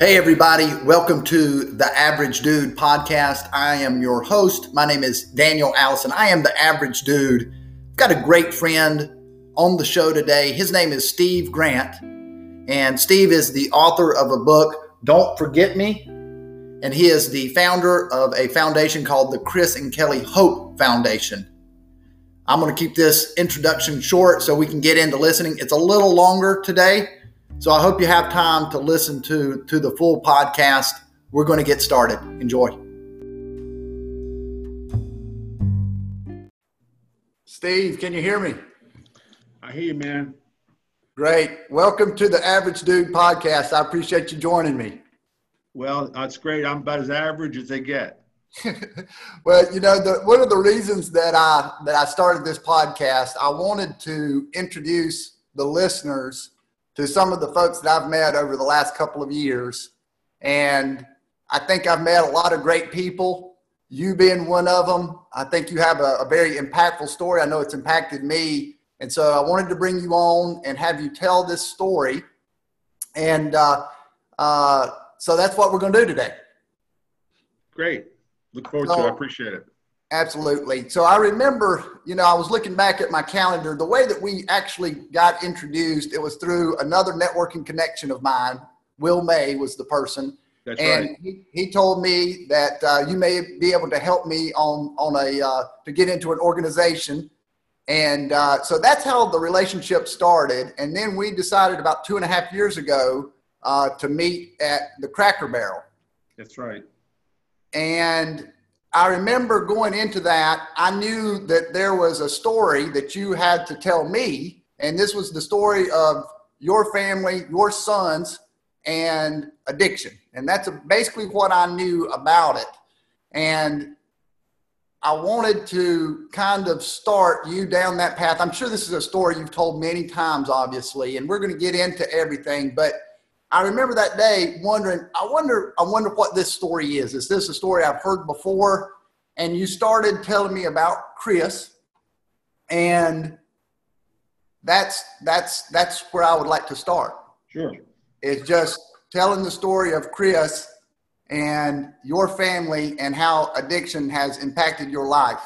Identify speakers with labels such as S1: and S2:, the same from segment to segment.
S1: Hey, everybody, welcome to the Average Dude podcast. I am your host. My name is Daniel Allison. I am the Average Dude. I've got a great friend on the show today. His name is Steve Grant, and Steve is the author of a book, Don't Forget Me, and he is the founder of a foundation called the Chris and Kelly Hope Foundation. I'm going to keep this introduction short so we can get into listening. It's a little longer today so I hope you have time to listen to, to the full podcast. We're going to get started. Enjoy. Steve, can you hear me?
S2: I hear you, man.
S1: Great. Welcome to the Average Dude podcast. I appreciate you joining me.
S2: Well, that's great. I'm about as average as they get.
S1: well, you know, the, one of the reasons that I that I started this podcast, I wanted to introduce the listeners to some of the folks that I've met over the last couple of years. And I think I've met a lot of great people, you being one of them. I think you have a, a very impactful story. I know it's impacted me. And so I wanted to bring you on and have you tell this story. And uh, uh, so that's what we're going to do today.
S2: Great. Look forward so, to it. I appreciate it.
S1: Absolutely. So I remember, you know, I was looking back at my calendar. The way that we actually got introduced, it was through another networking connection of mine. Will May was the person.
S2: That's
S1: and
S2: right.
S1: he, he told me that uh, you may be able to help me on on a uh, to get into an organization, and uh, so that's how the relationship started. And then we decided about two and a half years ago uh, to meet at the Cracker Barrel.
S2: That's right.
S1: And I remember going into that, I knew that there was a story that you had to tell me. And this was the story of your family, your sons, and addiction. And that's basically what I knew about it. And I wanted to kind of start you down that path. I'm sure this is a story you've told many times, obviously, and we're going to get into everything. But I remember that day wondering, I wonder, I wonder what this story is. Is this a story I've heard before? And you started telling me about Chris, and that's that's that's where I would like to start.
S2: Sure.
S1: It's just telling the story of Chris and your family and how addiction has impacted your life.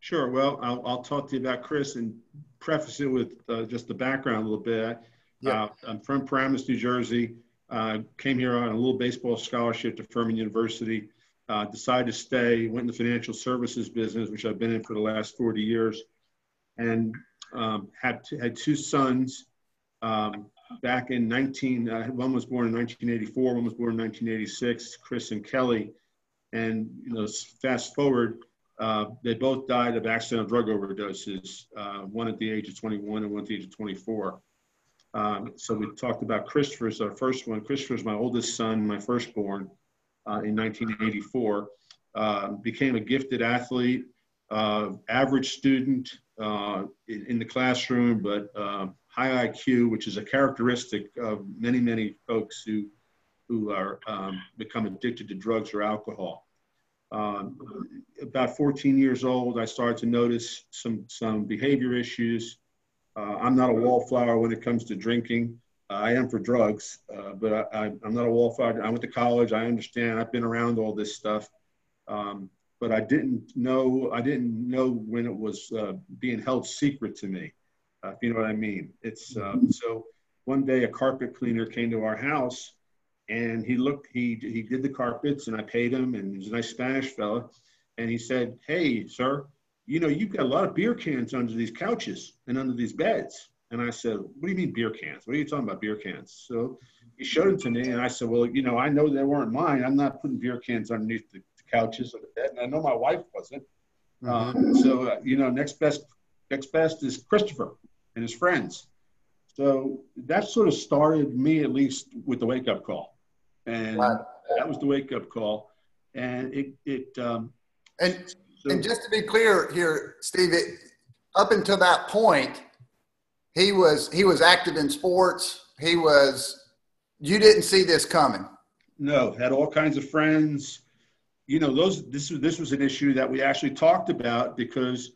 S2: Sure. Well, I'll, I'll talk to you about Chris and preface it with uh, just the background a little bit. Yeah. Uh, I'm from Paramus, New Jersey. Uh, came here on a little baseball scholarship to Furman University. Uh, decided to stay. Went in the financial services business, which I've been in for the last 40 years, and um, had two, had two sons. Um, back in 19, uh, one was born in 1984, one was born in 1986. Chris and Kelly, and you know, fast forward, uh, they both died of accidental drug overdoses. Uh, one at the age of 21 and one at the age of 24. Um, so we talked about Christopher as our first one. Christopher is my oldest son, my firstborn, uh, in 1984. Uh, became a gifted athlete, uh, average student uh, in, in, the classroom, but uh, high IQ, which is a characteristic of many, many folks who who are um, become addicted to drugs or alcohol. Um, about 14 years old, I started to notice some some behavior issues uh, I'm not a wallflower when it comes to drinking. Uh, I am for drugs, uh, but I, am not a wallflower. I went to college. I understand. I've been around all this stuff, um, but I didn't know. I didn't know when it was uh, being held secret to me. Uh, if you know what I mean. It's uh, so. One day, a carpet cleaner came to our house, and he looked. He he did the carpets, and I paid him. And he was a nice Spanish fella, and he said, "Hey, sir." You know, you've got a lot of beer cans under these couches and under these beds. And I said, what do you mean beer cans? What are you talking about beer cans? So he showed them to me and I said, well, you know, I know they weren't mine. I'm not putting beer cans underneath the, the couches or the bed. And I know my wife wasn't. Mm-hmm. Um, so, uh, you know, next best, next best is Christopher and his friends. So that sort of started me at least with the wake up call. And wow. that was the wake up call. And it, it, um,
S1: and and just to be clear here, Steve, it, up until that point, he was he was active in sports. He was. You didn't see this coming.
S2: No, had all kinds of friends. You know, those this was this was an issue that we actually talked about because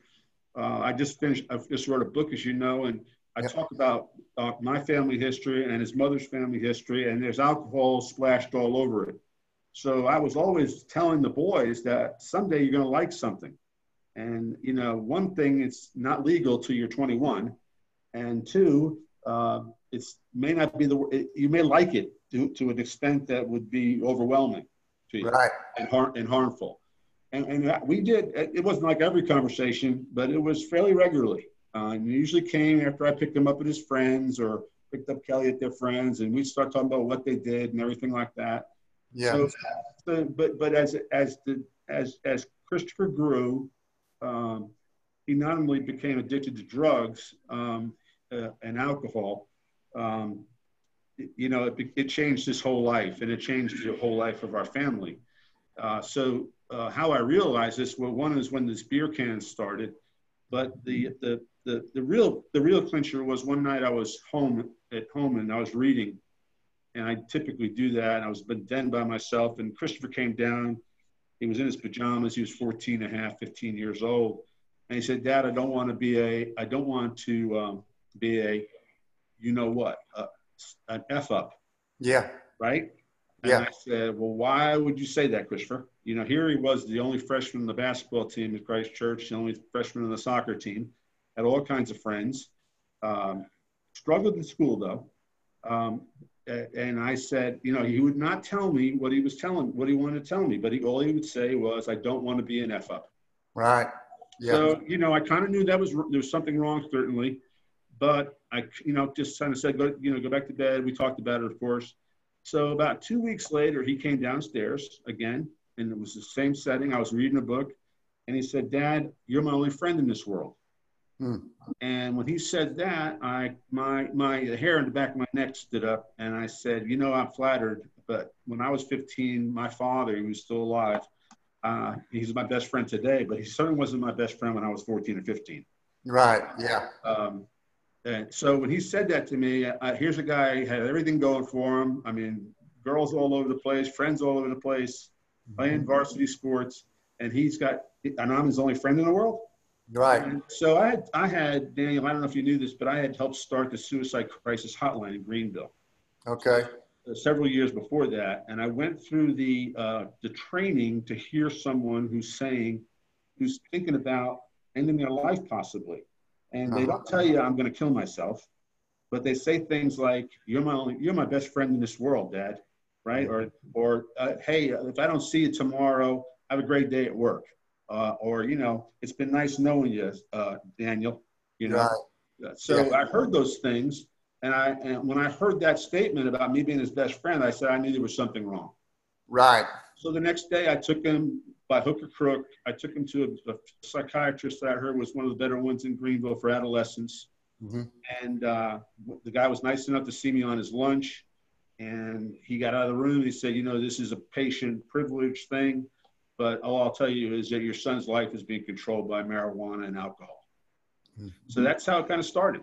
S2: uh, I just finished. I just wrote a book, as you know, and I yep. talk about uh, my family history and his mother's family history, and there's alcohol splashed all over it. So I was always telling the boys that someday you're going to like something. And, you know, one thing, it's not legal till you're 21. And two, uh, it's may not be the, it, you may like it to, to an extent that would be overwhelming to you
S1: right.
S2: and, har- and harmful. And, and we did, it wasn't like every conversation, but it was fairly regularly. Uh, and it usually came after I picked him up at his friends or picked up Kelly at their friends, and we'd start talking about what they did and everything like that.
S1: Yeah.
S2: So, so but but as as the as as Christopher grew, um, he not only became addicted to drugs um, uh, and alcohol, um, you know, it, it changed his whole life, and it changed the whole life of our family. Uh, so uh, how I realized this, well, one is when this beer can started, but the the the, the real the real clincher was one night I was home at home and I was reading, and I typically do that. And I was then by myself, and Christopher came down. He was in his pajamas. He was 14 and a half, 15 years old, and he said, "Dad, I don't want to be a I don't want to um, be a, you know what, uh, an f up."
S1: Yeah.
S2: Right. And yeah. I said, "Well, why would you say that, Christopher?" You know, here he was, the only freshman in the basketball team at Christ Church, the only freshman in the soccer team had all kinds of friends. Um, struggled in school though. Um, and I said, you know, he would not tell me what he was telling, what he wanted to tell me, but he, all he would say was, I don't want to be an F up.
S1: Right.
S2: Yeah. So, you know, I kind of knew that was, there was something wrong, certainly, but I, you know, just kind of said, go, you know, go back to bed. We talked about it, of course. So about two weeks later, he came downstairs again, and it was the same setting. I was reading a book, and he said, Dad, you're my only friend in this world. Hmm. And when he said that, I my my hair in the back of my neck stood up, and I said, "You know, I'm flattered, but when I was 15, my father, he was still alive, uh, he's my best friend today, but he certainly wasn't my best friend when I was 14 or 15."
S1: Right. Yeah.
S2: Um, and so when he said that to me, uh, here's a guy had everything going for him. I mean, girls all over the place, friends all over the place, playing varsity sports, and he's got, and I'm his only friend in the world.
S1: Right. And
S2: so I had, I had Daniel. I don't know if you knew this, but I had helped start the suicide crisis hotline in Greenville.
S1: Okay.
S2: Uh, several years before that, and I went through the uh, the training to hear someone who's saying, who's thinking about ending their life possibly, and they don't tell you I'm going to kill myself, but they say things like, "You're my only, you're my best friend in this world, Dad," right? Or or uh, Hey, if I don't see you tomorrow, have a great day at work uh, or you know, it's been nice knowing you, uh, Daniel. You know, right. so yeah. I heard those things, and I and when I heard that statement about me being his best friend, I said I knew there was something wrong.
S1: Right.
S2: So the next day, I took him by hook or crook. I took him to a, a psychiatrist that I heard was one of the better ones in Greenville for adolescents. Mm-hmm. And uh, the guy was nice enough to see me on his lunch. And he got out of the room. He said, "You know, this is a patient privilege thing." But all I'll tell you is that your son's life is being controlled by marijuana and alcohol. Mm-hmm. So that's how it kind of started.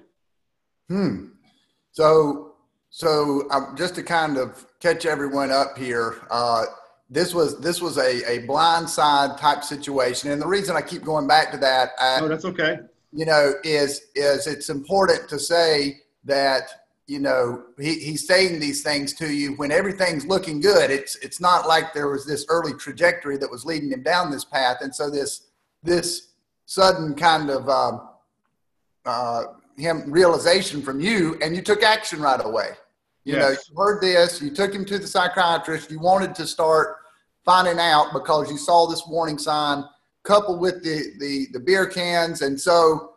S1: Hmm. So, so um, just to kind of catch everyone up here, uh, this was this was a, a blindside type situation, and the reason I keep going back to that,
S2: I, oh, that's okay.
S1: You know, is is it's important to say that you know he, he's saying these things to you when everything's looking good. It's it's not like there was this early trajectory that was leading him down this path. And so this this sudden kind of um, uh, him realization from you and you took action right away. You yes. know you heard this you took him to the psychiatrist you wanted to start finding out because you saw this warning sign coupled with the the, the beer cans. And so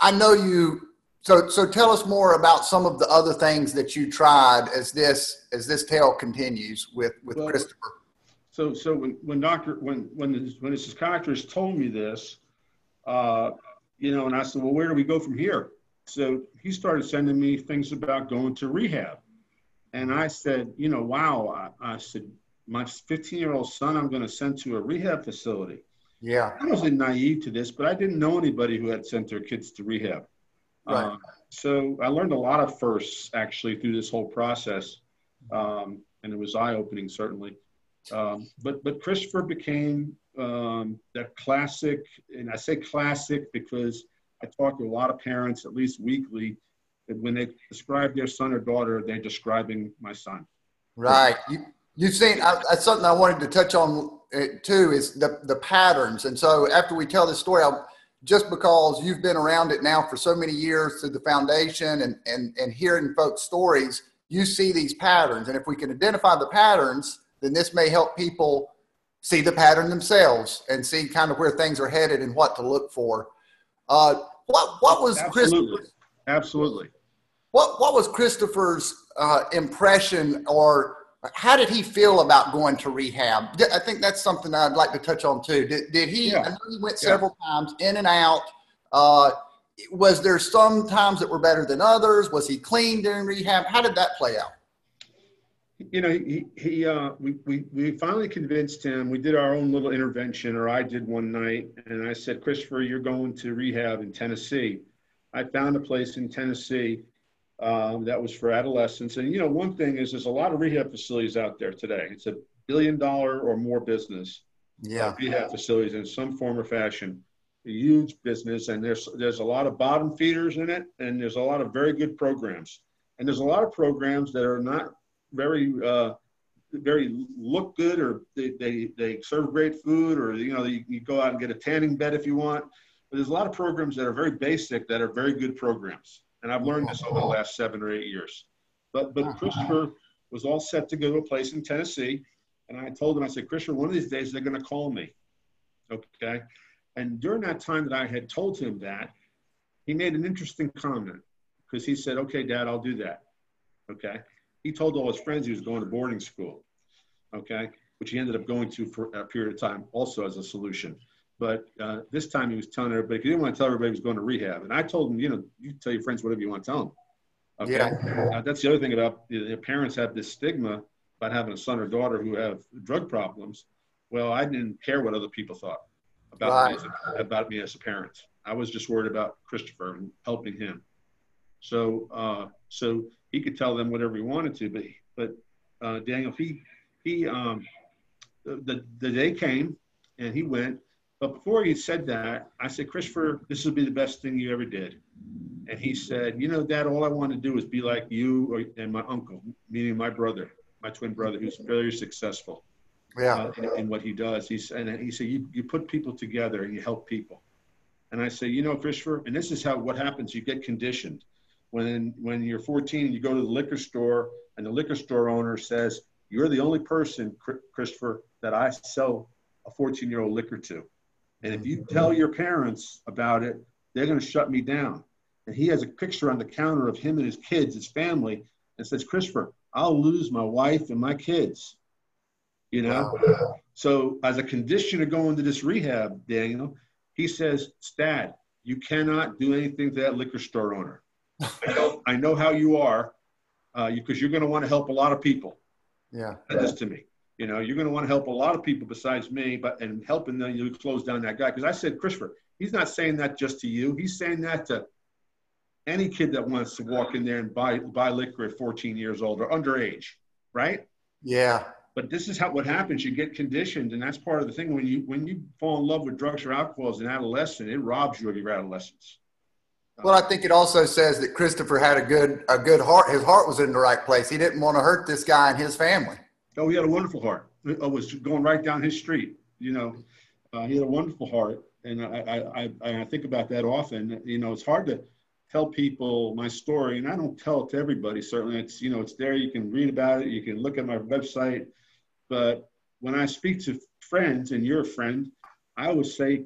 S1: i know you so, so tell us more about some of the other things that you tried as this as this tale continues with with well, Christopher.
S2: So, so when when doctor when when the, when the psychiatrist told me this, uh, you know, and I said, well, where do we go from here? So he started sending me things about going to rehab, and I said, you know, wow. I, I said, my 15 year old son, I'm going to send to a rehab facility.
S1: Yeah,
S2: I wasn't naive to this, but I didn't know anybody who had sent their kids to rehab. Right. Um, so I learned a lot of firsts actually through this whole process, um, and it was eye opening certainly. Um, but but Christopher became um, that classic, and I say classic because I talk to a lot of parents at least weekly that when they describe their son or daughter, they're describing my son.
S1: Right. You, you've seen, I, that's something I wanted to touch on uh, too, is the, the patterns. And so after we tell this story, I'll, just because you've been around it now for so many years through the foundation and, and, and hearing folks' stories, you see these patterns. And if we can identify the patterns, then this may help people see the pattern themselves and see kind of where things are headed and what to look for. Uh, what, what was
S2: Absolutely. Absolutely.
S1: What, what was Christopher's uh, impression or how did he feel about going to rehab? I think that's something I'd like to touch on too. Did, did he, yeah. I know he went several yeah. times in and out. Uh, was there some times that were better than others? Was he clean during rehab? How did that play out?
S2: You know, he, he uh, we, we, we finally convinced him. We did our own little intervention, or I did one night, and I said, Christopher, you're going to rehab in Tennessee. I found a place in Tennessee um, that was for adolescents. And you know, one thing is there's a lot of rehab facilities out there today. It's a billion dollar or more business.
S1: Yeah.
S2: Rehab facilities in some form or fashion. A huge business, and there's there's a lot of bottom feeders in it, and there's a lot of very good programs, and there's a lot of programs that are not very uh, very look good, or they, they, they serve great food, or you know you, you go out and get a tanning bed if you want. But there's a lot of programs that are very basic that are very good programs and I've learned this over the uh-huh. last seven or eight years. But but uh-huh. Christopher was all set to go to a place in Tennessee, and I told him, I said, Christopher, one of these days they're going to call me. Okay. And during that time that I had told him that, he made an interesting comment because he said, Okay, Dad, I'll do that. Okay. He told all his friends he was going to boarding school. Okay. Which he ended up going to for a period of time also as a solution. But uh, this time he was telling everybody, he didn't want to tell everybody he was going to rehab. And I told him, you know, you tell your friends whatever you want to tell them. Okay. Yeah. Uh, that's the other thing about you know, their parents have this stigma about having a son or daughter who have drug problems. Well, I didn't care what other people thought about, right. me, as a, about me as a parent. I was just worried about Christopher and helping him. So, uh, so he could tell them whatever he wanted to, but, but uh, Daniel, he, he, um, the, the day came and he went but before he said that, I said, Christopher, this will be the best thing you ever did. And he said, You know, Dad, all I want to do is be like you or, and my uncle, meaning my brother, my twin brother, who's very successful
S1: yeah. Uh,
S2: in, in, what he does. He's, and he said, you, you put people together and you help people. And I say, You know, Christopher, and this is how what happens you get conditioned. When, when you're 14, you go to the liquor store, and the liquor store owner says, You're the only person, Christopher, that I sell a 14 year old liquor to. And if you tell your parents about it, they're going to shut me down. And he has a picture on the counter of him and his kids, his family, and says, Christopher, I'll lose my wife and my kids. You know? Wow. So, as a condition of going to this rehab, Daniel, he says, Stad, you cannot do anything to that liquor store owner. I know, I know how you are because uh, you're going to want to help a lot of people.
S1: Yeah.
S2: That's to me. You know, you're going to want to help a lot of people besides me, but and helping them, you close down that guy. Because I said, Christopher, he's not saying that just to you. He's saying that to any kid that wants to walk in there and buy buy liquor at 14 years old or underage, right?
S1: Yeah.
S2: But this is how what happens. You get conditioned, and that's part of the thing. When you when you fall in love with drugs or alcohol as an adolescent, it robs you of your adolescence.
S1: Well, I think it also says that Christopher had a good a good heart. His heart was in the right place. He didn't want to hurt this guy and his family.
S2: Oh, he had a wonderful heart. It was going right down his street. You know, uh, he had a wonderful heart, and I, I, I, think about that often. You know, it's hard to tell people my story, and I don't tell it to everybody. Certainly, it's you know, it's there. You can read about it. You can look at my website. But when I speak to friends, and you're a friend, I always say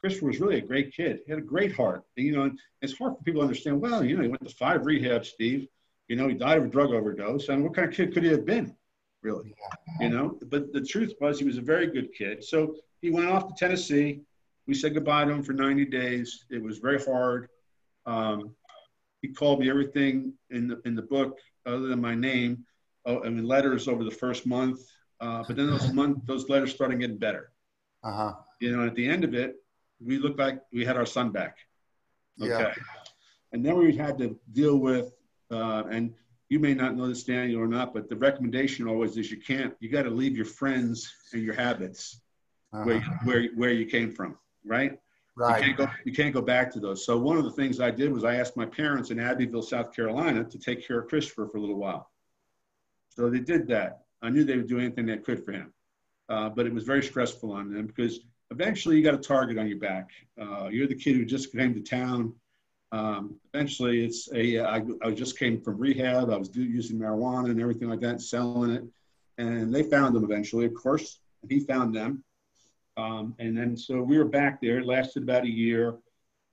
S2: Christopher was really a great kid. He had a great heart. And, you know, it's hard for people to understand. Well, you know, he went to five rehabs, Steve. You know, he died of a drug overdose. And what kind of kid could he have been? Really, you know. But the truth was, he was a very good kid. So he went off to Tennessee. We said goodbye to him for 90 days. It was very hard. Um, he called me everything in the in the book other than my name. Oh, I mean letters over the first month. Uh, but then those month those letters started getting better.
S1: Uh-huh.
S2: You know, at the end of it, we looked like we had our son back.
S1: Okay. Yeah.
S2: And then we had to deal with uh, and you may not know this, Daniel, or not, but the recommendation always is you can't, you got to leave your friends and your habits uh-huh. where, where, where you came from, right?
S1: Right.
S2: You can't, go, you can't go back to those. So one of the things I did was I asked my parents in Abbeville, South Carolina, to take care of Christopher for a little while. So they did that. I knew they would do anything they could for him, uh, but it was very stressful on them because eventually you got a target on your back. Uh, you're the kid who just came to town. Um, eventually, it's a I, I just came from rehab. I was do, using marijuana and everything like that, selling it, and they found them eventually. Of course, And he found them um, and then so we were back there. It lasted about a year.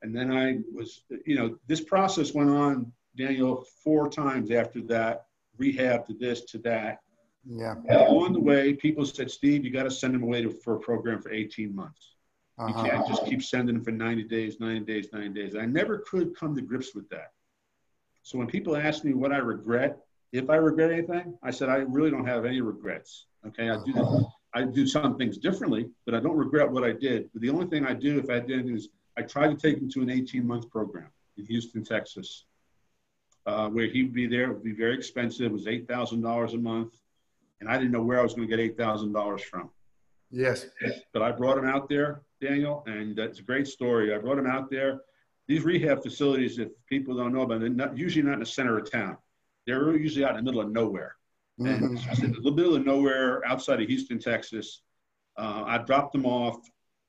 S2: And then I was, you know, this process went on, Daniel, four times after that rehab to this to that.
S1: Yeah.
S2: And along the way, people said, Steve, you got to send him away to, for a program for 18 months. Uh-huh. You can't just keep sending them for 90 days, 90 days, 90 days. I never could come to grips with that. So when people ask me what I regret, if I regret anything, I said, I really don't have any regrets. Okay. I do this. I do some things differently, but I don't regret what I did. But the only thing I do, if I did anything, is I tried to take him to an 18 month program in Houston, Texas, uh, where he would be there. It would be very expensive. It was $8,000 a month. And I didn't know where I was going to get $8,000 from.
S1: Yes.
S2: But I brought him out there, Daniel, and it's a great story. I brought him out there. These rehab facilities, if people don't know about them, they're not, usually not in the center of town. They're usually out in the middle of nowhere. And mm-hmm. a little bit of nowhere outside of Houston, Texas. Uh, I dropped them off.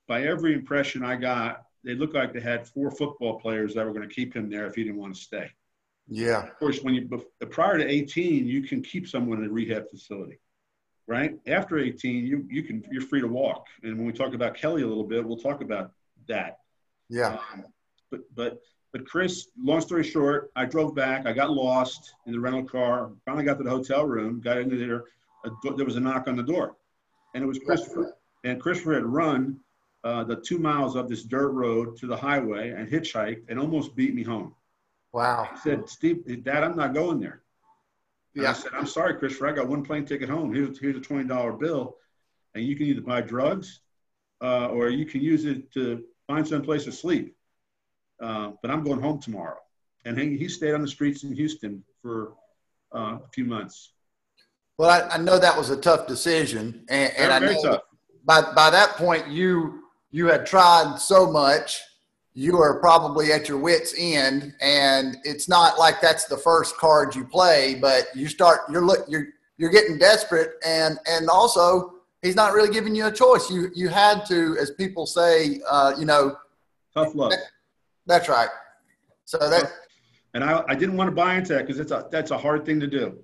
S2: By every impression I got, they looked like they had four football players that were going to keep him there if he didn't want to stay.
S1: Yeah.
S2: Of course, when you prior to 18, you can keep someone in a rehab facility, right? After 18, you you can you're free to walk. And when we talk about Kelly a little bit, we'll talk about that.
S1: Yeah.
S2: Um, but but but Chris, long story short, I drove back. I got lost in the rental car. Finally got to the hotel room. Got into there. there was a knock on the door, and it was Christopher. And Christopher had run uh, the two miles of this dirt road to the highway and hitchhiked and almost beat me home.
S1: Wow.
S2: He said, "Steve, Dad, I'm not going there." Yeah. I said, "I'm sorry, Christopher. I got one plane ticket home. Here's here's a twenty dollar bill, and you can either buy drugs, uh, or you can use it to find some place to sleep." uh, but I'm going home tomorrow. And he, he stayed on the streets in Houston for uh, a few months.
S1: Well, I, I, know that was a tough decision, and, and I know by by that point you you had tried so much, you are probably at your wits' end, and it's not like that's the first card you play, but you start you're look you're you're getting desperate, and and also he's not really giving you a choice. You you had to, as people say, uh, you know,
S2: tough luck.
S1: That's right. So that.
S2: And I, I didn't want to buy into that because it's a that's a hard thing to do.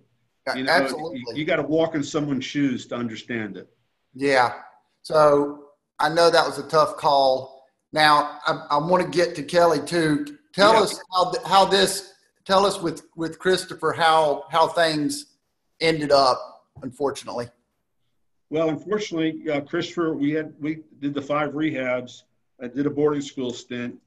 S1: You know, absolutely.
S2: You, you got to walk in someone's shoes to understand it.
S1: Yeah. So I know that was a tough call. Now I, I want to get to Kelly too. Tell yeah. us how how this. Tell us with with Christopher how how things ended up. Unfortunately.
S2: Well, unfortunately, uh, Christopher, we had we did the five rehabs. I did a boarding school stint,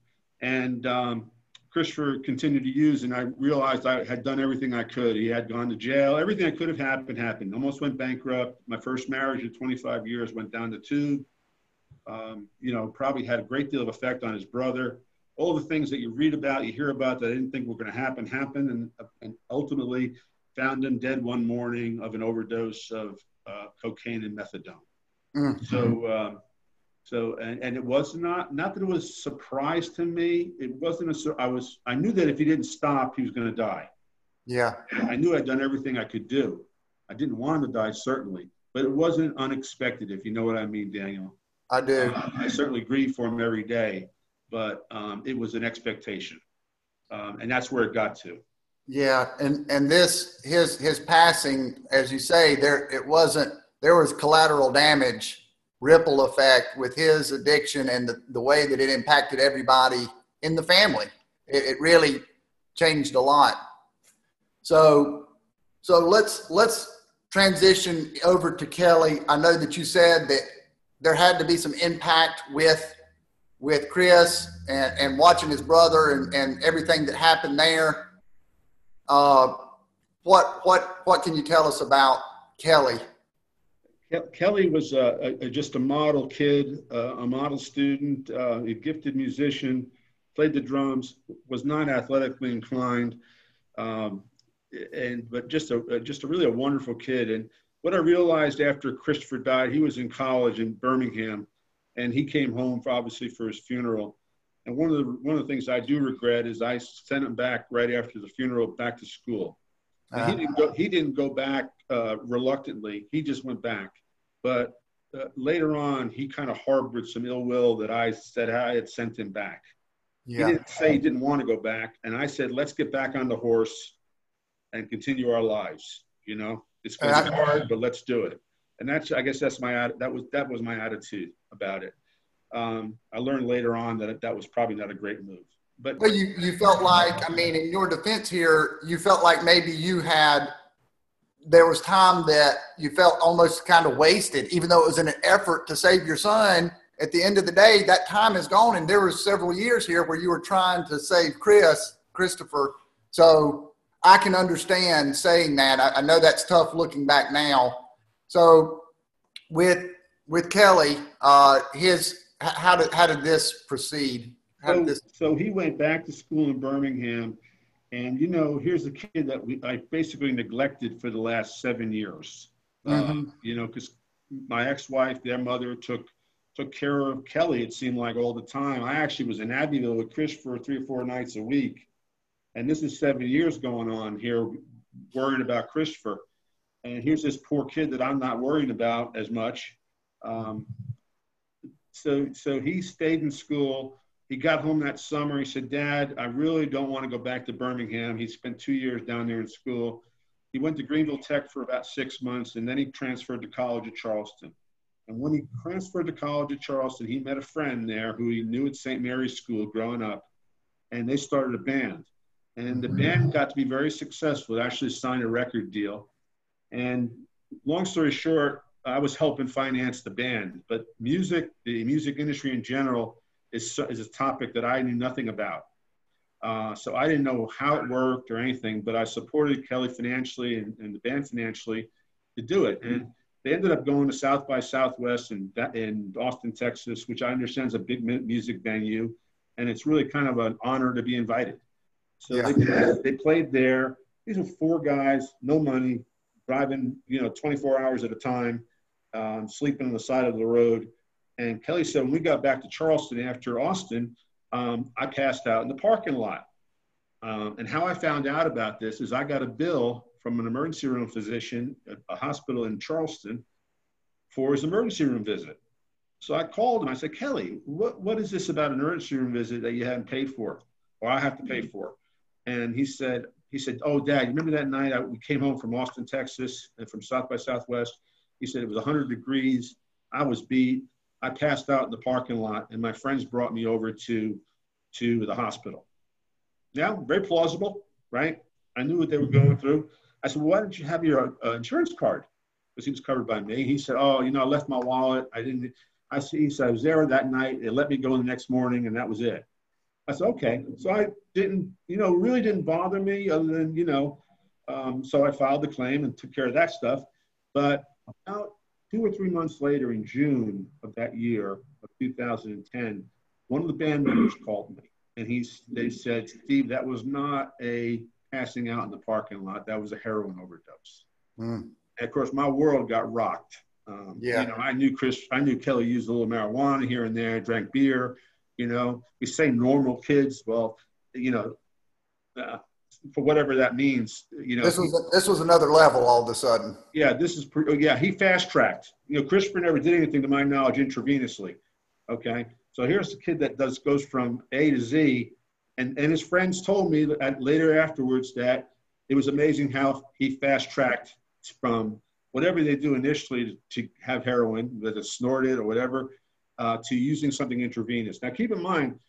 S2: and um, Christopher continued to use, and I realized I had done everything I could. He had gone to jail. Everything that could have happened happened. Almost went bankrupt. My first marriage in 25 years went down to two. Um, you know, probably had a great deal of effect on his brother. All the things that you read about, you hear about that I didn't think were going to happen, happened, and, and ultimately found him dead one morning of an overdose of uh, cocaine and methadone. Mm-hmm. So, um, so, and, and it was not, not that it was a surprise to me. It wasn't a, I was, I knew that if he didn't stop, he was going to die.
S1: Yeah.
S2: And I knew I'd done everything I could do. I didn't want him to die, certainly, but it wasn't unexpected, if you know what I mean, Daniel.
S1: I do.
S2: Uh, I certainly grieve for him every day, but um, it was an expectation. Um, and that's where it got to.
S1: Yeah. And, and this, his, his passing, as you say, there, it wasn't, there was collateral damage ripple effect with his addiction and the, the way that it impacted everybody in the family. It, it really changed a lot. So, so let's let's transition over to Kelly. I know that you said that there had to be some impact with with Chris and, and watching his brother and, and everything that happened there. Uh, what what what can you tell us about Kelly?
S2: Kelly was a, a, just a model kid, uh, a model student, uh, a gifted musician, played the drums, was not athletically inclined, um, and but just a just a really a wonderful kid. And what I realized after Christopher died, he was in college in Birmingham, and he came home for obviously for his funeral. And one of the one of the things I do regret is I sent him back right after the funeral back to school. Uh-huh. He didn't go. He didn't go back uh, reluctantly. He just went back. But uh, later on, he kind of harbored some ill will that I said I had sent him back. Yeah. He didn't say he didn't want to go back, and I said, "Let's get back on the horse and continue our lives." You know, it's going to be hard, but let's do it. And that's, I guess, that's my that was that was my attitude about it. Um, I learned later on that that was probably not a great move. But
S1: well, you you felt like, I mean, in your defense here, you felt like maybe you had there was time that you felt almost kind of wasted, even though it was in an effort to save your son. At the end of the day, that time is gone, and there were several years here where you were trying to save Chris, Christopher. So I can understand saying that. I, I know that's tough looking back now. So with with Kelly, uh, his how did how did this proceed? How
S2: so,
S1: did this-
S2: so he went back to school in Birmingham and you know, here's a kid that we I basically neglected for the last seven years. Mm-hmm. Uh, you know, because my ex-wife, their mother took took care of Kelly. It seemed like all the time. I actually was in Abbeville with Chris for three or four nights a week, and this is seven years going on here, worried about Christopher. And here's this poor kid that I'm not worrying about as much. Um, so so he stayed in school he got home that summer. He said, Dad, I really don't want to go back to Birmingham. He spent two years down there in school. He went to Greenville Tech for about six months, and then he transferred to college at Charleston. And when he transferred to college at Charleston, he met a friend there who he knew at St. Mary's School growing up, and they started a band. And the band got to be very successful. It actually signed a record deal. And long story short, I was helping finance the band. But music, the music industry in general, is, is a topic that I knew nothing about. Uh, so I didn't know how it worked or anything, but I supported Kelly financially and, and, the band financially to do it. And they ended up going to South by Southwest in, in Austin, Texas, which I understand is a big music venue. And it's really kind of an honor to be invited. So yeah. they, they played there. These are four guys, no money, driving, you know, 24 hours at a time, um, sleeping on the side of the road. And Kelly said, when we got back to Charleston after Austin, um, I passed out in the parking lot. Um, and how I found out about this is I got a bill from an emergency room physician at a hospital in Charleston for his emergency room visit. So I called him. I said, Kelly, what, what is this about an emergency room visit that you haven't paid for or I have to pay for? And he said, he said, oh, Dad, you remember that night I, we came home from Austin, Texas, and from South by Southwest? He said it was 100 degrees. I was beat. I passed out in the parking lot, and my friends brought me over to to the hospital. Yeah, very plausible, right? I knew what they were going through. I said, well, "Why didn't you have your uh, insurance card?" Because he was covered by me. He said, "Oh, you know, I left my wallet. I didn't." I see. He said, "I was there that night. They let me go the next morning, and that was it." I said, "Okay." So I didn't, you know, really didn't bother me, other than you know. Um, so I filed the claim and took care of that stuff. But about two or three months later, in June of that year of 2010, one of the band members called me, and he's they said, Steve, that was not a passing out in the parking lot. That was a heroin overdose. Mm. And of course, my world got rocked. Um, yeah. You know, I knew Chris, I knew Kelly used a little marijuana here and there, drank beer. You know, we say normal kids. Well, you know, uh, for whatever that means. You know,
S1: this was this was another level all of a sudden.
S2: Yeah, this is oh, yeah. He fast tracked. You know, Christopher never did anything to my knowledge intravenously. Okay, so here's a kid that does goes from A to Z, and and his friends told me that later afterwards that it was amazing how he fast tracked from whatever they do initially to have heroin, whether it's snorted or whatever, uh, to using something intravenous. Now, keep in mind,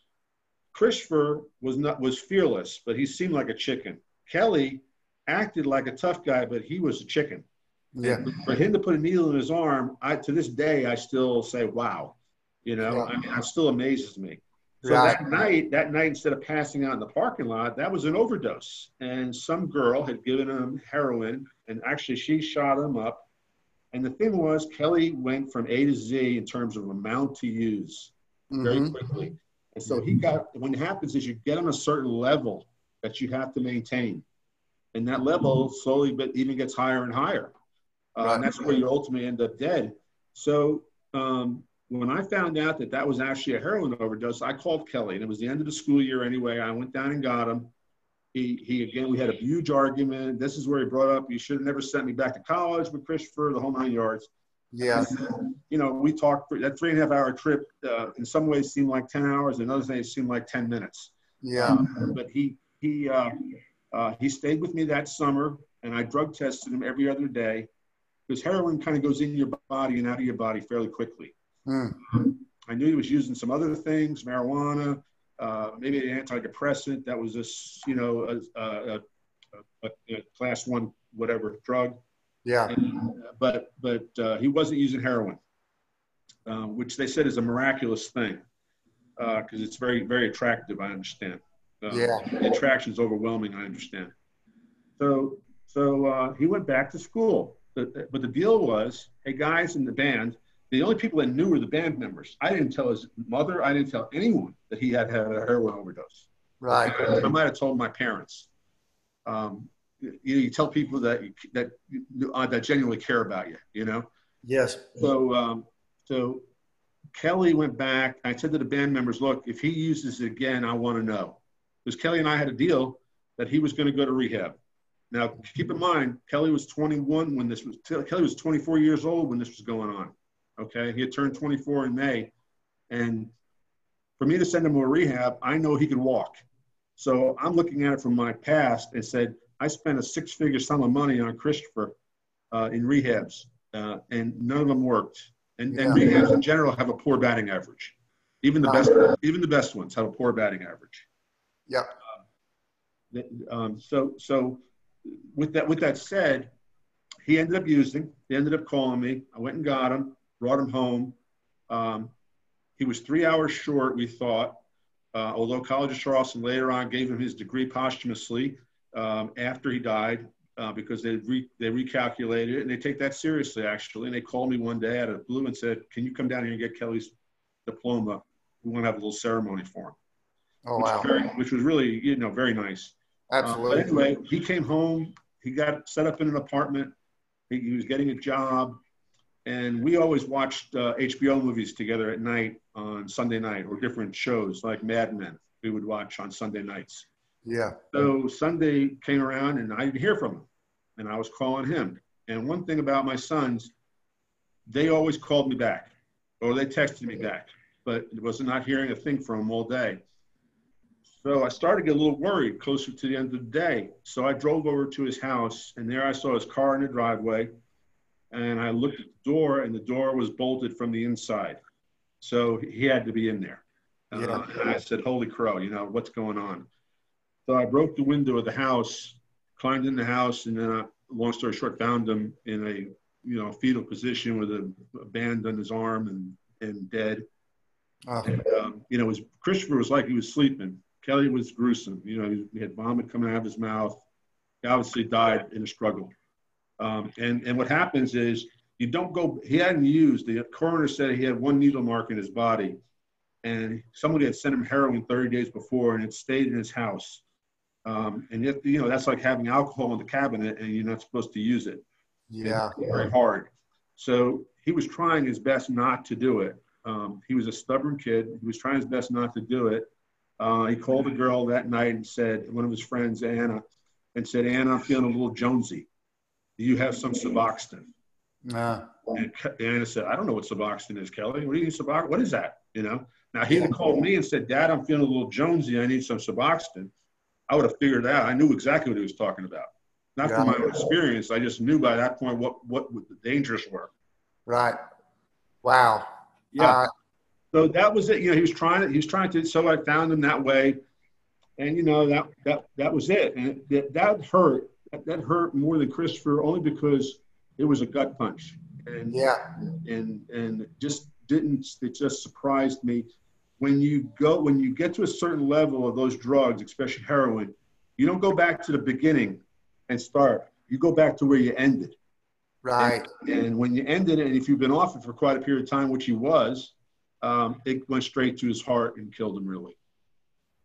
S2: Christopher was not was fearless, but he seemed like a chicken. Kelly acted like a tough guy, but he was a chicken. Yeah. And for him to put a needle in his arm, I to this day I still say, "Wow," you know. Yeah. I mean, it still amazes me. So right. that night, that night, instead of passing out in the parking lot, that was an overdose. And some girl had given him heroin, and actually she shot him up. And the thing was, Kelly went from A to Z in terms of amount to use very mm-hmm. quickly. And so he got, when it happens is you get on a certain level that you have to maintain. And that level slowly, but even gets higher and higher. Uh, right. And that's where you ultimately end up dead. So um, when I found out that that was actually a heroin overdose, I called Kelly, and it was the end of the school year anyway. I went down and got him. He, he again, we had a huge argument. This is where he brought up, you should have never sent me back to college with Christopher, the whole nine yards.
S1: Yeah.
S2: You know, we talked for that three and a half hour trip. Uh, in some ways, seemed like ten hours. In other things, seemed like ten minutes.
S1: Yeah.
S2: Um, but he he uh, uh, he stayed with me that summer, and I drug tested him every other day because heroin kind of goes in your body and out of your body fairly quickly.
S1: Mm.
S2: I knew he was using some other things, marijuana, uh, maybe an antidepressant that was a, you know, a, a, a, a class one whatever drug.
S1: Yeah.
S2: And, but but uh, he wasn't using heroin, uh, which they said is a miraculous thing because it's very very attractive. I understand. Uh,
S1: Yeah.
S2: The attraction is overwhelming. I understand. So so uh, he went back to school. But, but the deal was, hey guys in the band, the only people that knew were the band members. I didn't tell his mother. I didn't tell anyone that he had had a heroin overdose.
S1: Right.
S2: I might have told my parents. Um, you, know, you tell people that that uh, that genuinely care about you. You know.
S1: Yes.
S2: So um, so Kelly went back. I said to the band members, "Look, if he uses it again, I want to know." Because Kelly and I had a deal that he was going to go to rehab. Now, keep in mind, Kelly was 21 when this was. Kelly was 24 years old when this was going on. Okay, he had turned 24 in May, and for me to send him to a rehab, I know he can walk. So I'm looking at it from my past and said, I spent a six-figure sum of money on Christopher uh, in rehabs, uh, and none of them worked. And, and
S1: Yeah.
S2: rehabs in general have a poor batting average. Even the best, even the best ones have a poor batting average.
S1: Yep.
S2: Um, so, so with that, with that said, he ended up using. He ended up calling me. I went and got him, brought him home. Um, he was three hours short, we thought. Uh, although College of Charleston later on gave him his degree posthumously um, after he died uh, because they re- they recalculated it and they take that seriously actually. And they called me one day out of the blue and said, "Can you come down here and get Kelly's diploma? We want to have a little ceremony for him."
S1: Oh
S2: which,
S1: wow.
S2: was very, which was really you know very nice. Uh,
S1: Absolutely.
S2: but anyway, he came home. He got set up in an apartment. He, he was getting a job, and we always watched uh, HBO movies together at night on Sunday night or different shows like Mad Men. We would watch on Sunday nights.
S1: yeah.
S2: So Sunday came around, and I didn't hear from him, and I was calling him. And one thing about my sons, they always called me back, or they texted me back, but it was not hearing a thing from them all day. So I started to get a little worried closer to the end of the day. So I drove over to his house, and there I saw his car in the driveway. And I looked at the door, and the door was bolted from the inside. So he had to be in there. Uh, and I said, Holy crow, you know, what's going on? So I broke the window of the house, climbed in the house, and then, I, long story short, found him in a you know fetal position with a, a band on his arm and and dead.
S1: Oh,
S2: And, um, you know, was Christopher was like he was sleeping. Kelly was gruesome. You know, he, he had vomit coming out of his mouth. He obviously died in a struggle. Um, and and what happens is you don't go. He hadn't used. The coroner said he had one needle mark in his body, and somebody had sent him heroin 30 days before, and it stayed in his house. Um, and yet, you know, that's like having alcohol in the cabinet, and you're not supposed to use it
S1: yeah.
S2: very hard. So he was trying his best not to do it. Um, he was a stubborn kid. He was trying his best not to do it. Uh, he called a girl that night and said, one of his friends, Anna, and said, Anna, I'm feeling a little jonesy. Do you have some Suboxone?
S1: Uh,
S2: And Ke- Anna said, I don't know what Suboxone is, Kelly. What do you need Suboxone? What is that? You know? Now he had called me and said, Dad, I'm feeling a little jonesy. I need some Suboxone. I would have figured out. I knew exactly what he was talking about. Not from my own experience. I just knew by that point what, what the dangers were.
S1: right. Wow.
S2: Yeah.
S1: Uh,
S2: so that was it. You know, he was trying to, he was trying to, so I found him that way. And, you know, that, that, that was it. And that, that hurt. That, hurt more than Christopher only because it was a gut punch. And,
S1: yeah.
S2: and, and just didn't, it just surprised me. When you go, when you get to a certain level of those drugs, especially heroin, you don't go back to the beginning and start. You go back to where you ended.
S1: Right.
S2: And when you ended it, and if you've been off it for quite a period of time, which he was, um, it went straight to his heart and killed him. Really,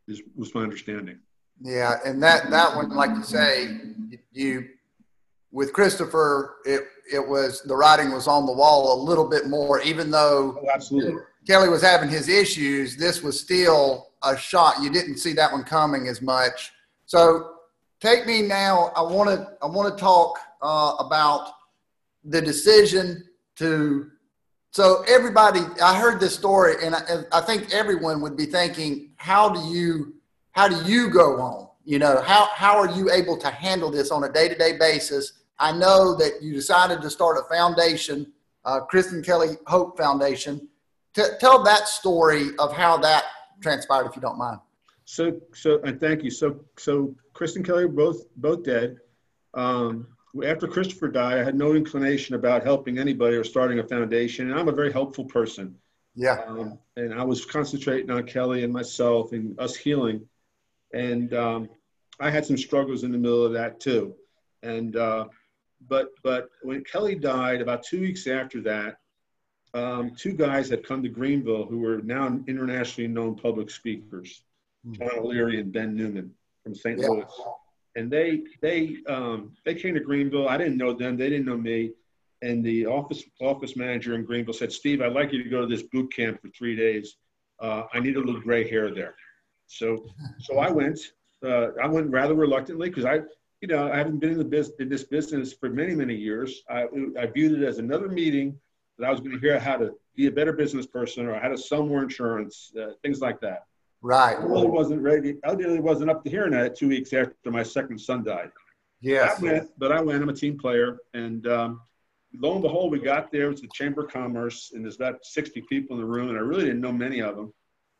S2: is was my understanding.
S1: Yeah, and that that one, like you say, you with Christopher, it it was the writing was on the wall a little bit more, even though
S2: oh, absolutely
S1: Kelly was having his issues. This was still a shot. You didn't see that one coming as much. So take me now. I want to I want to talk uh, about the decision to. So everybody, I heard this story, and I, I think everyone would be thinking, how do you how do you go on? You know, how how are you able to handle this on a day to day basis? I know that you decided to start a foundation, uh, Chris and Kelly Hope Foundation. T- tell that story of how that transpired, if you don't mind.
S2: So, so, and thank you. So, so Chris and Kelly both both dead. Um, after Christopher died, I had no inclination about helping anybody or starting a foundation, and I'm a very helpful person.
S1: Yeah.
S2: Um, and I was concentrating on Kelly and myself and us healing, and um, I had some struggles in the middle of that too. And uh, but but when Kelly died, about two weeks after that, um, two guys had come to Greenville who were now internationally known public speakers, hmm. John O'Leary and Ben Newman from St. Yeah. Louis. And they they um, they came to Greenville. I didn't know them. They didn't know me. And the office office manager in Greenville said, "Steve, I'd like you to go to this boot camp for three days. Uh, I need a little gray hair there." So so I went. Uh, I went rather reluctantly because I you know, I haven't been in the business in this business for many, many years. I, I viewed it as another meeting that I was going to hear how to be a better business person or how to sell more insurance, uh, things like that.
S1: Right.
S2: I really wasn't ready. I really wasn't up to hearing that two weeks after my second son died.
S1: Yes.
S2: I went, but I went. I'm a team player, and um, lo and behold, we got there. It was the Chamber of Commerce, and there's about 60 people in the room, and I really didn't know many of them.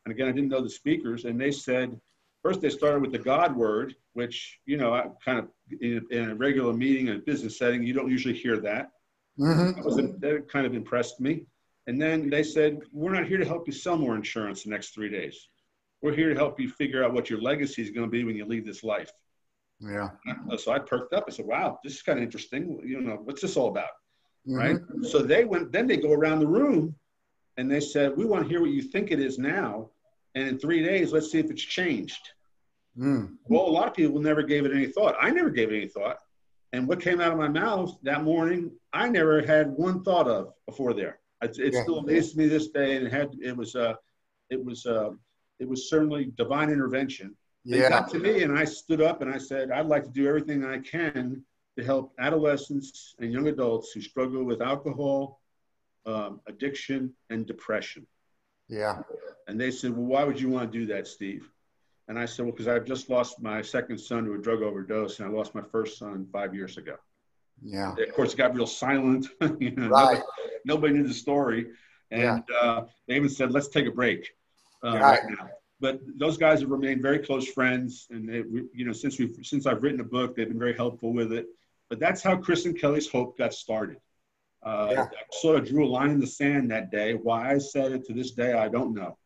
S2: And again, I didn't know the speakers, and they said, first they started with the God word, which you know, I kind of in, in a regular meeting in a business setting, you don't usually hear that. Mm-hmm. That, was, that kind of impressed me. And then they said, "We're not here to help you sell more insurance the next three days. We're here to help you figure out what your legacy is going to be when you leave this life."
S1: Yeah.
S2: So I perked up. I said, "Wow, this is kind of interesting. You know, what's this all about?" Mm-hmm. Right. So they went. Then they go around the room, and they said, "We want to hear what you think it is now, and in three days, let's see if it's changed." Mm. Well, a lot of people never gave it any thought. I never gave it any thought. And what came out of my mouth that morning, I never had one thought of before there. It, it yeah. still amazes me this day, and it had it was uh, it was uh, it was certainly divine intervention. Yeah. It got to me, and I stood up and I said, I'd like to do everything I can to help adolescents and young adults who struggle with alcohol, um, addiction, and depression.
S1: Yeah.
S2: And they said, Well, why would you want to do that, Steve? And I said, well, because I've just lost my second son to a drug overdose, and I lost my first son five years ago.
S1: Yeah.
S2: Of course, it got real silent. you know,
S1: right.
S2: Nobody, nobody, knew the story, and yeah. uh, they even said, "Let's take a break uh,
S1: right.
S2: right. now." But those guys have remained very close friends, and they, you know, since we've since I've written a book, they've been very helpful with it. But that's how chris and Kelly's Hope got started. Uh, yeah. I sort of drew a line in the sand that day. Why I said it to this day, I don't know.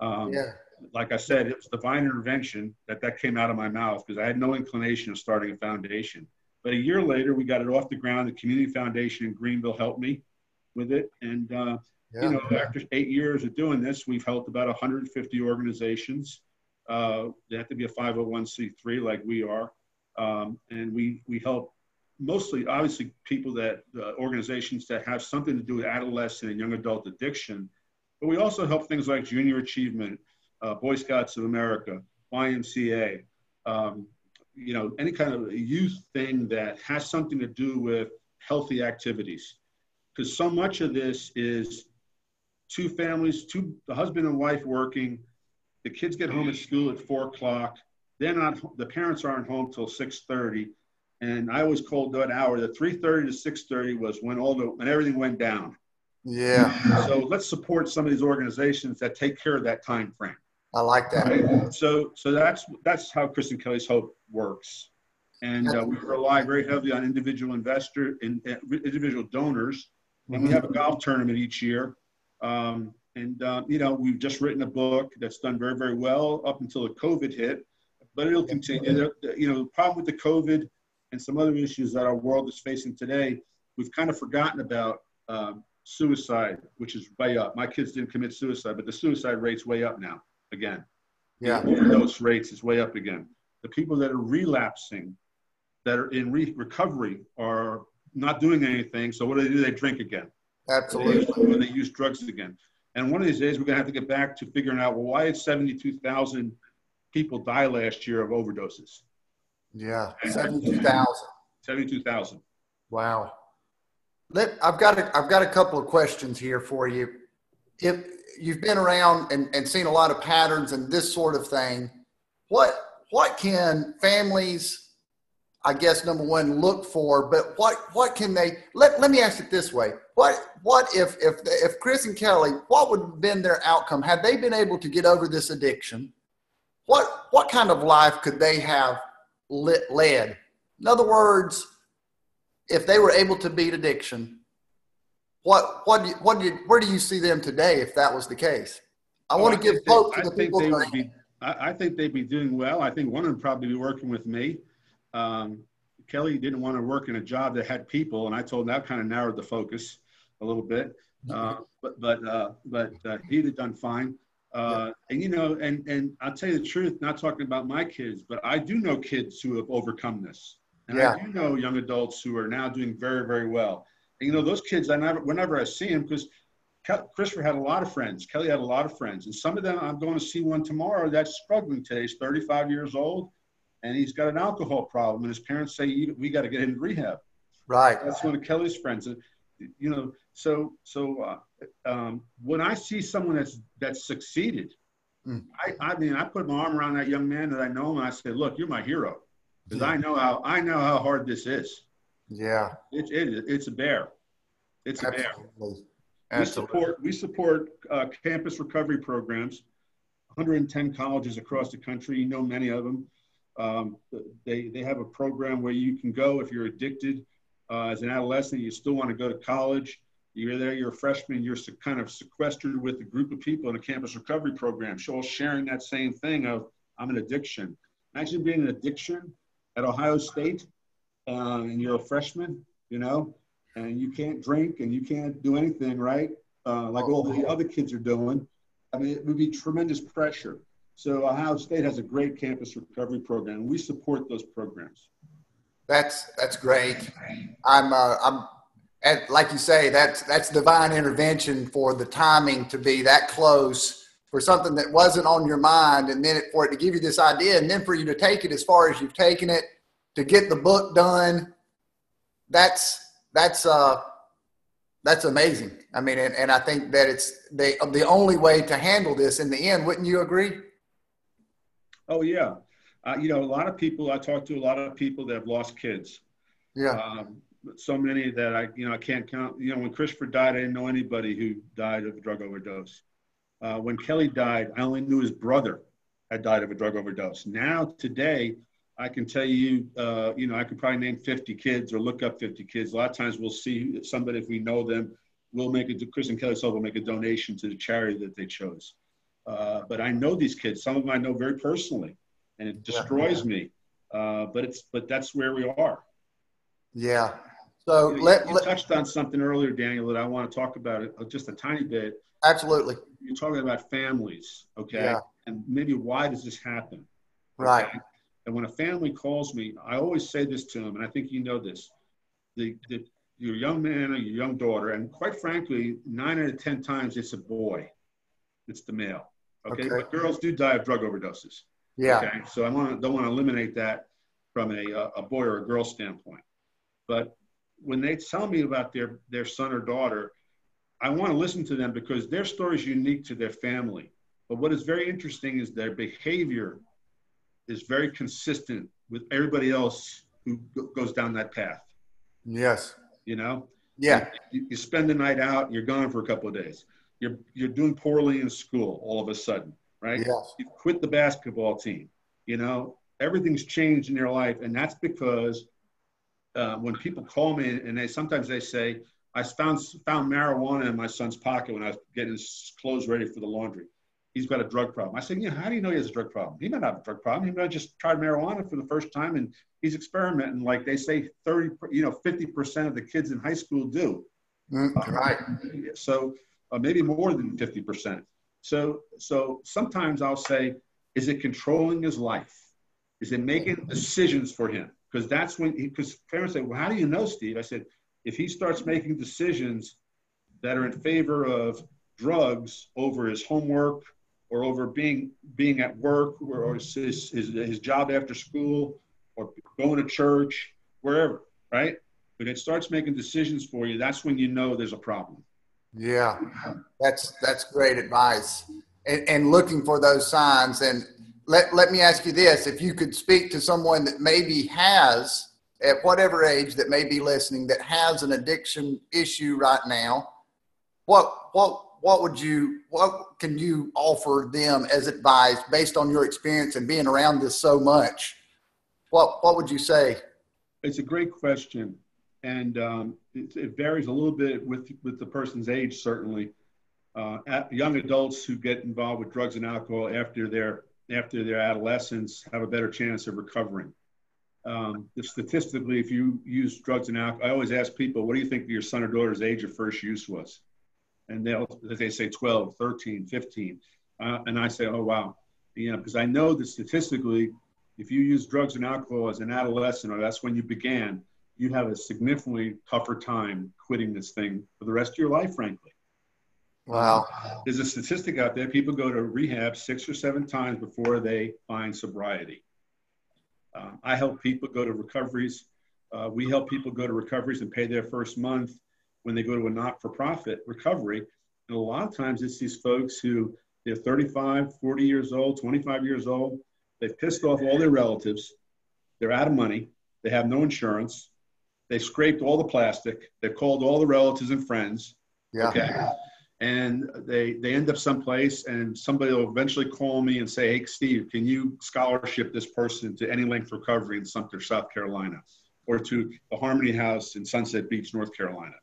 S2: Um,
S1: yeah
S2: like I said, it was divine intervention that that came out of my mouth because I had no inclination of starting a foundation. But a year later, we got it off the ground. The Community Foundation in Greenville helped me with it, and uh, yeah. you know, after eight years of doing this, we've helped about 150 organizations. Uh, they have to be a 501c3 like we are, um, and we we help mostly, obviously, people that uh, organizations that have something to do with adolescent and young adult addiction. But we also help things like junior achievement, uh, Boy Scouts of America, YMCA, um, you know, any kind of youth thing that has something to do with healthy activities. Because so much of this is two families, two the husband and wife working, the kids get home at school at four o'clock. They're not the parents aren't home till six thirty. And I always called that hour, the 3:30 to 6:30 was when all the when everything went down.
S1: Yeah.
S2: So let's support some of these organizations that take care of that time frame.
S1: I like that.
S2: Right? So, so that's that's how Chris and Kelly's Hope works, and uh, we rely very heavily on individual investor and in, uh, individual donors. And we have a golf tournament each year. Um, and uh, you know, we've just written a book that's done very, very well up until the COVID hit, but it'll continue. You know, the problem with the COVID and some other issues that our world is facing today, we've kind of forgotten about um, suicide, which is way up. My kids didn't commit suicide, but the suicide rate's way up now again.
S1: Yeah.
S2: Overdose rates is way up again. The people that are relapsing that are in re- recovery are not doing anything. So what do they do? They drink again.
S1: Absolutely.
S2: When they use drugs again. And one of these days, we're going to have to get back to figuring out well, why did 72,000 people die last year of overdoses?
S1: Yeah, 72,000.
S2: 72,000.
S1: Wow. Let, I've got a, I've got a couple of questions here for you. If you've been around and, and seen a lot of patterns and this sort of thing, what what can families, I guess number one, look for? But what what can they? Let Let me ask it this way: What what if if if Chris and Kelly, what would have been their outcome had they been able to get over this addiction? What what kind of life could they have led? In other words, if they were able to beat addiction, what what what do you, where do you see them today if that was the case? I want to give hope to the people.
S2: They would be, I, I, think they'd be doing well. I think one of them probably be working with me. Um, Kelly didn't want to work in a job that had people, and I told him that kind of narrowed the focus a little bit. Uh, but but uh, but uh, he'd have done fine. Uh, and you know, and and I'll tell you the truth. Not talking about my kids, but I do know kids who have overcome this. And yeah. I do know young adults who are now doing very, very well. And, you know, those kids, I never, whenever I see them, because Christopher had a lot of friends. Kelly had a lot of friends. And some of them, I'm going to see one tomorrow that's struggling today. He's 35 years old and he's got an alcohol problem. And his parents say, we got to get him to rehab.
S1: Right.
S2: That's one of Kelly's friends. And, you know, so, so uh, um, when I see someone that's, that's succeeded, mm. I, I mean, I put my arm around that young man that I know and I say, look, you're my hero because I know how I know how hard this is.
S1: Yeah,
S2: it's it, it's a bear. It's a bear. Absolutely. We support we support uh, campus recovery programs. 110 colleges across the country. You know many of them. Um, they they have a program where you can go if you're addicted uh, as an adolescent. You still want to go to college. You're there. You're a freshman. You're kind of sequestered with a group of people in a campus recovery program. So all sharing that same thing of I'm an addiction. Imagine being an addiction at Ohio State uh, and you're a freshman, you know, and you can't drink and you can't do anything, right? Uh, like all the other kids are doing. I mean, it would be tremendous pressure. So Ohio State has a great campus recovery program. We support those programs.
S1: That's that's great. I'm uh, I'm and like you say, that's that's divine intervention for the timing to be that close for something that wasn't on your mind and then it, for it to give you this idea and then for you to take it as far as you've taken it to get the book done that's that's uh that's amazing. I mean and, and i think that it's the the only way to handle this in the end. Wouldn't you agree?
S2: Oh yeah. Uh, you know a lot of people i talk to a lot of people that have lost kids.
S1: Yeah. Um,
S2: so many that i you know i can't count you know when christopher died i didn't know anybody who died of a drug overdose uh, when Kelly died, I only knew his brother had died of a drug overdose. Now, today, I can tell you, uh, you know, I could probably name 50 kids or look up 50 kids. A lot of times we'll see somebody, if we know them, we'll make it, Chris and Kelly will make a donation to the charity that they chose. Uh, but I know these kids. Some of them I know very personally, and it destroys yeah. me. Uh, but it's but that's where we are.
S1: Yeah.
S2: So you, let, you let, touched on something earlier, Daniel, that I want to talk about it uh, just a tiny bit.
S1: Absolutely.
S2: You're talking about families, okay? Yeah. And maybe why does this happen?
S1: Right.
S2: And when a family calls me, I always say this to them, and I think you know this: the, the your young man or your young daughter, and quite frankly, nine out of ten times it's a boy, it's the male. Okay, okay. but girls do die of drug overdoses.
S1: Yeah.
S2: Okay, so I want don't want to eliminate that from a a boy or a girl standpoint, but when they tell me about their their son or daughter, I want to listen to them because their story is unique to their family. But what is very interesting is their behavior is very consistent with everybody else who goes down that path.
S1: Yes.
S2: You know?
S1: Yeah.
S2: You, you spend the night out, you're gone for a couple of days. You're, you're doing poorly in school all of a sudden, right?
S1: Yes.
S2: You quit the basketball team. You know, everything's changed in your life. And that's because uh, when people call me and they sometimes they say, I found found marijuana in my son's pocket when I was getting his clothes ready for the laundry. He's got a drug problem. I said, yeah, how do you know he has a drug problem? He might have a drug problem. He might have just tried marijuana for the first time and he's experimenting. Like they say, 30, you know, 50% of the kids in high school do.
S1: Mm, uh, right.
S2: so uh, maybe more than 50%. So, so sometimes I'll say, is it controlling his life? Is it making decisions for him? Because that's when because parents say, well, how do you know, Steve? I said, if he starts making decisions that are in favor of drugs over his homework or over being being at work or, or his, his, his job after school or going to church, wherever, right? When it starts making decisions for you, that's when you know there's a problem.
S1: Yeah, that's that's great advice. And, and looking for those signs. And let, let me ask you this if you could speak to someone that maybe has, at whatever age that may be listening, that has an addiction issue right now, what, what, what would you, what can you offer them as advice based on your experience and being around this so much? What, what would you say?
S2: It's a great question. And um, it, it, varies a little bit with, with the person's age, certainly. Uh, young adults who get involved with drugs and alcohol after their after their adolescence have a better chance of recovering. Um, statistically, if you use drugs and alcohol, I always ask people, what do you think your son or daughter's age of first use was? And they'll, they say 12, 13, 15. Uh, and I say, oh, wow. You know, because I know that statistically, if you use drugs and alcohol as an adolescent, or that's when you began, you have a significantly tougher time quitting this thing for the rest of your life, frankly.
S1: Wow.
S2: There's a statistic out there people go to rehab six or seven times before they find sobriety. Uh, I help people go to recoveries. Uh, we help people go to recoveries and pay their first month when they go to a not for profit recovery. And a lot of times it's these folks who they're 35, 40 years old, 25 years old. They've pissed off all their relatives. They're out of money. They have no insurance. They scraped all the plastic. They've called all the relatives and friends.
S1: Yeah. Okay
S2: and they they end up someplace and somebody will eventually call me and say hey steve can you scholarship this person to any length recovery in sumter south carolina or to the harmony house in sunset beach north carolina?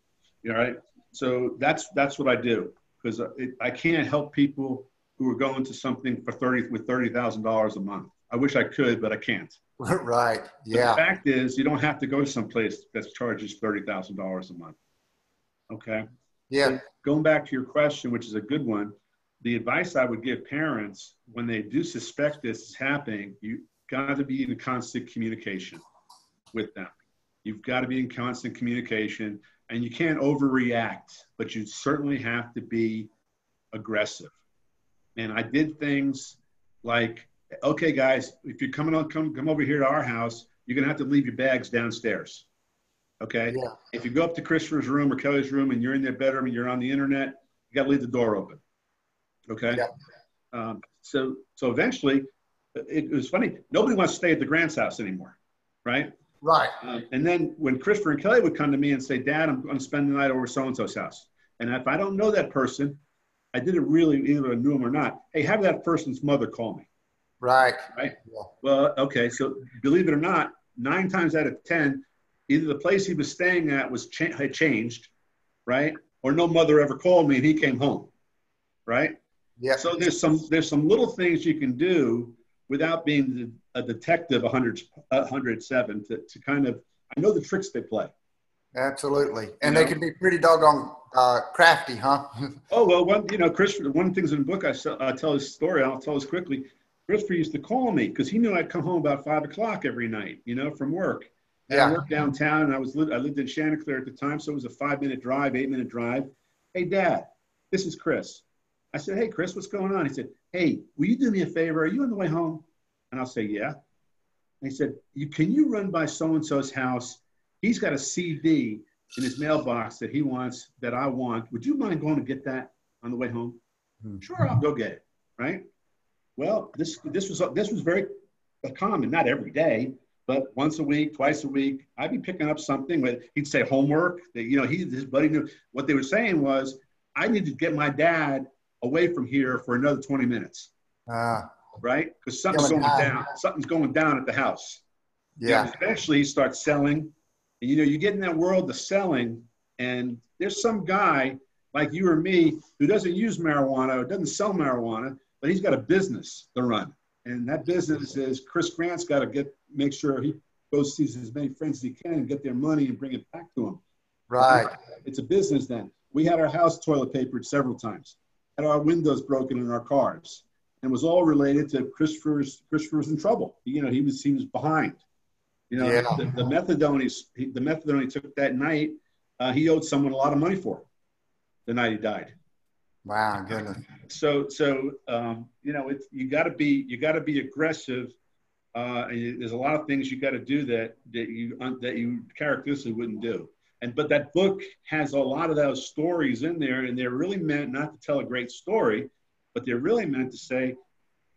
S2: You know right? So that's that's what i do because i can't help people who are going to something for 30 with $30000 a month. I wish i could but i can't.
S1: Right yeah
S2: but the fact is you don't have to go to someplace that charges $30000 a month okay
S1: yeah. So
S2: going back to your question, which is a good one, the advice I would give parents when they do suspect this is happening, you got to be in constant communication with them. You've got to be in constant communication and you can't overreact, but you certainly have to be aggressive. And I did things like, okay, guys, if you're coming on, come, come over here to our house, you're going to have to leave your bags downstairs. Okay.
S1: Yeah.
S2: If you go up to Christopher's room or Kelly's room and you're in their bedroom and you're on the internet, you got to leave the door open. Okay.
S1: Yeah.
S2: Um, so so eventually, it, it, was funny. Nobody wants to stay at the Grant's house anymore, right?
S1: Right.
S2: Um, and then when Christopher and Kelly would come to me and say, "Dad, I'm going to spend the night over so and so's house," and if I don't know that person, I didn't really either I knew him or not. Hey, have that person's mother call me.
S1: Right.
S2: Right. Yeah. Well, okay. So believe it or not, nine times out of ten, either the place he was staying at was cha- had changed, right? Or no mother ever called me and he came home, right?
S1: Yeah.
S2: So there's some there's some little things you can do without being a detective 100, 107 to, to kind of I know the tricks they play.
S1: Absolutely, and you they know? can be pretty doggone uh, crafty, huh?
S2: oh well, one you know, Chris. One of the things in the book I, I tell his story. I'll tell this quickly. Christopher used to call me because he knew I'd come home about five o'clock every night, you know, from work. Yeah. I worked downtown and I was I lived in Chanticleer at the time, so it was a five minute drive, eight minute drive. Hey, Dad, this is Chris. I said, Hey, Chris, what's going on? He said, Hey, will you do me a favor? Are you on the way home? And I'll say, Yeah. And he said, you, Can you run by so and so's house? He's got a CD in his mailbox that he wants, that I want. Would you mind going to get that on the way home? Hmm. Sure, I'll go get it. Right. Well, this this was this was very common, not every day, but once a week, twice a week, I'd be picking up something. But he'd say homework. That you know, he his buddy knew what they were saying was, I need to get my dad away from here for another 20 minutes.
S1: Ah.
S2: Right? Because something's going down. Something's going down at the house.
S1: Yeah.
S2: And eventually, he starts selling, and you know, you get in that world of selling, and there's some guy like you or me who doesn't use marijuana or doesn't sell marijuana, but he's got a business to run and that business is Chris Grant's got to get make sure he goes sees as many friends as he can and get their money and bring it back to him.
S1: Right.
S2: It's a business then. We had our house toilet papered several times, had our windows broken in our cars, and was all related to Christopher's Christopher's in trouble. You know, he was he was behind. You know, yeah. the, the, methadone he, the methadone he took that night, uh, he owed someone a lot of money for the night he died.
S1: Wow, goodness.
S2: So, so um, you know, it's you got to be you got to be aggressive. Uh, and there's a lot of things you got to do that that you that you characteristically wouldn't do. And but that book has a lot of those stories in there, and they're really meant not to tell a great story, but they're really meant to say,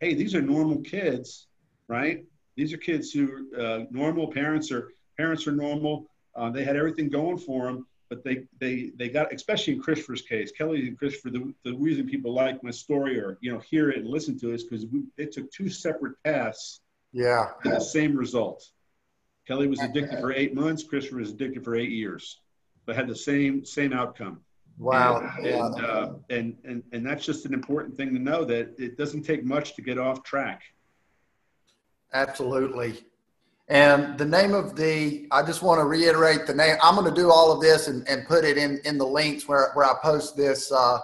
S2: hey, these are normal kids, right? These are kids who uh, normal parents are parents are normal. Uh, they had everything going for them, but they they they got especially in Christopher's case, Kelly and Christopher. The, the reason people like my story or you know hear it and listen to it is because they took two separate paths.
S1: Yeah.
S2: And the same result. Kelly was addicted for eight months. Christopher was addicted for eight years, but had the same same outcome.
S1: Wow.
S2: And, and, uh, and, and, and that's just an important thing to know that it doesn't take much to get off track.
S1: Absolutely. And the name of the, I just want to reiterate the name. I'm going to do all of this and, and put it in, in the links where, where I post this uh,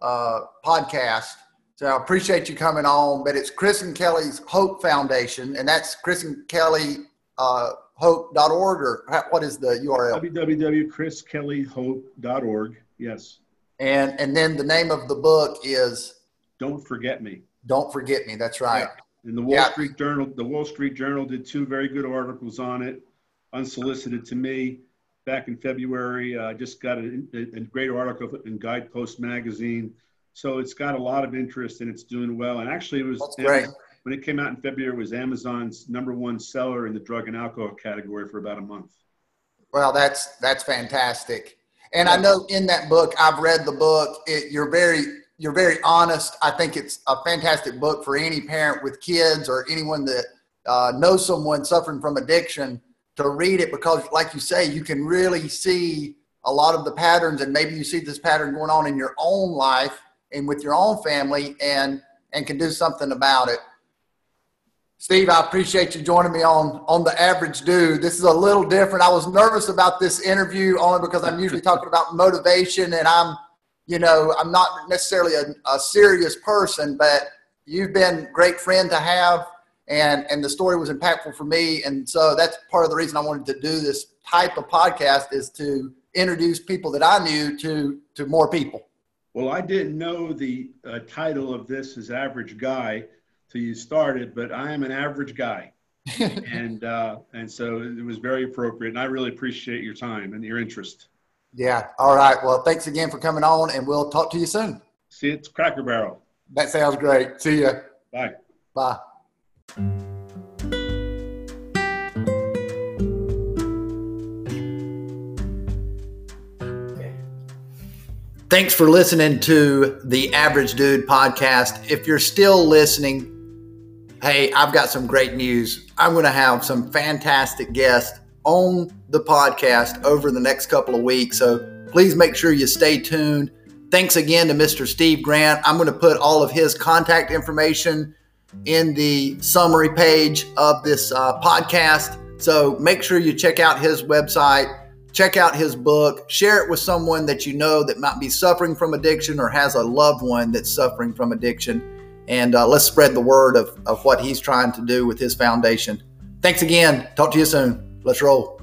S1: uh, podcast. So I appreciate you coming on, but it's Chris and Kelly's Hope Foundation, and that's Chris and Kelly uh, hope.org or what is the URL?
S2: www.chriskellyhope.org. Yes.
S1: And and then the name of the book is
S2: Don't Forget Me.
S1: Don't Forget Me. That's right. Yeah.
S2: And the Wall yeah. Street Journal, the Wall Street Journal did two very good articles on it, unsolicited to me back in February. I uh, just got a, a, great article in Guidepost magazine. So it's got a lot of interest and it's doing well. And actually, it was
S1: great.
S2: when it came out in February, it was Amazon's number one seller in the drug and alcohol category for about a month.
S1: Well, that's that's fantastic. And I know in that book, I've read the book. It, you're very you're very honest. I think it's a fantastic book for any parent with kids or anyone that uh, knows someone suffering from addiction to read it because, like you say, you can really see a lot of the patterns, and maybe you see this pattern going on in your own life and with your own family, and and can do something about it. Steve, I appreciate you joining me on on the average dude. This is a little different. I was nervous about this interview only because I'm usually talking about motivation, and I'm you know, I'm not necessarily a, a serious person, but you've been a great friend to have and and the story was impactful for me and so that's part of the reason i wanted to do this type of podcast is to introduce people that i knew to to more people
S2: well i didn't know the uh, title of this is average guy till you started but i am an average guy and uh, and so it was very appropriate and i really appreciate your time and your interest
S1: yeah. All right. Well, thanks again for coming on, and we'll talk to you soon.
S2: See you at Cracker Barrel.
S1: That sounds great. See you.
S2: Bye.
S1: Bye. Thanks for listening to the Average Dude podcast. If you're still listening, hey, I've got some great news. I'm going to have some fantastic guests on the podcast over the next couple of weeks. So please make sure you stay tuned. Thanks again to Mr. Steve Grant. I'm going to put all of his contact information in the summary page of this uh, podcast. So make sure you check out his website, check out his book, share it with someone that you know that might be suffering from addiction or has a loved one that's suffering from addiction. And uh, let's spread the word of, of what he's trying to do with his foundation. Thanks again. Talk to you soon. Let's roll.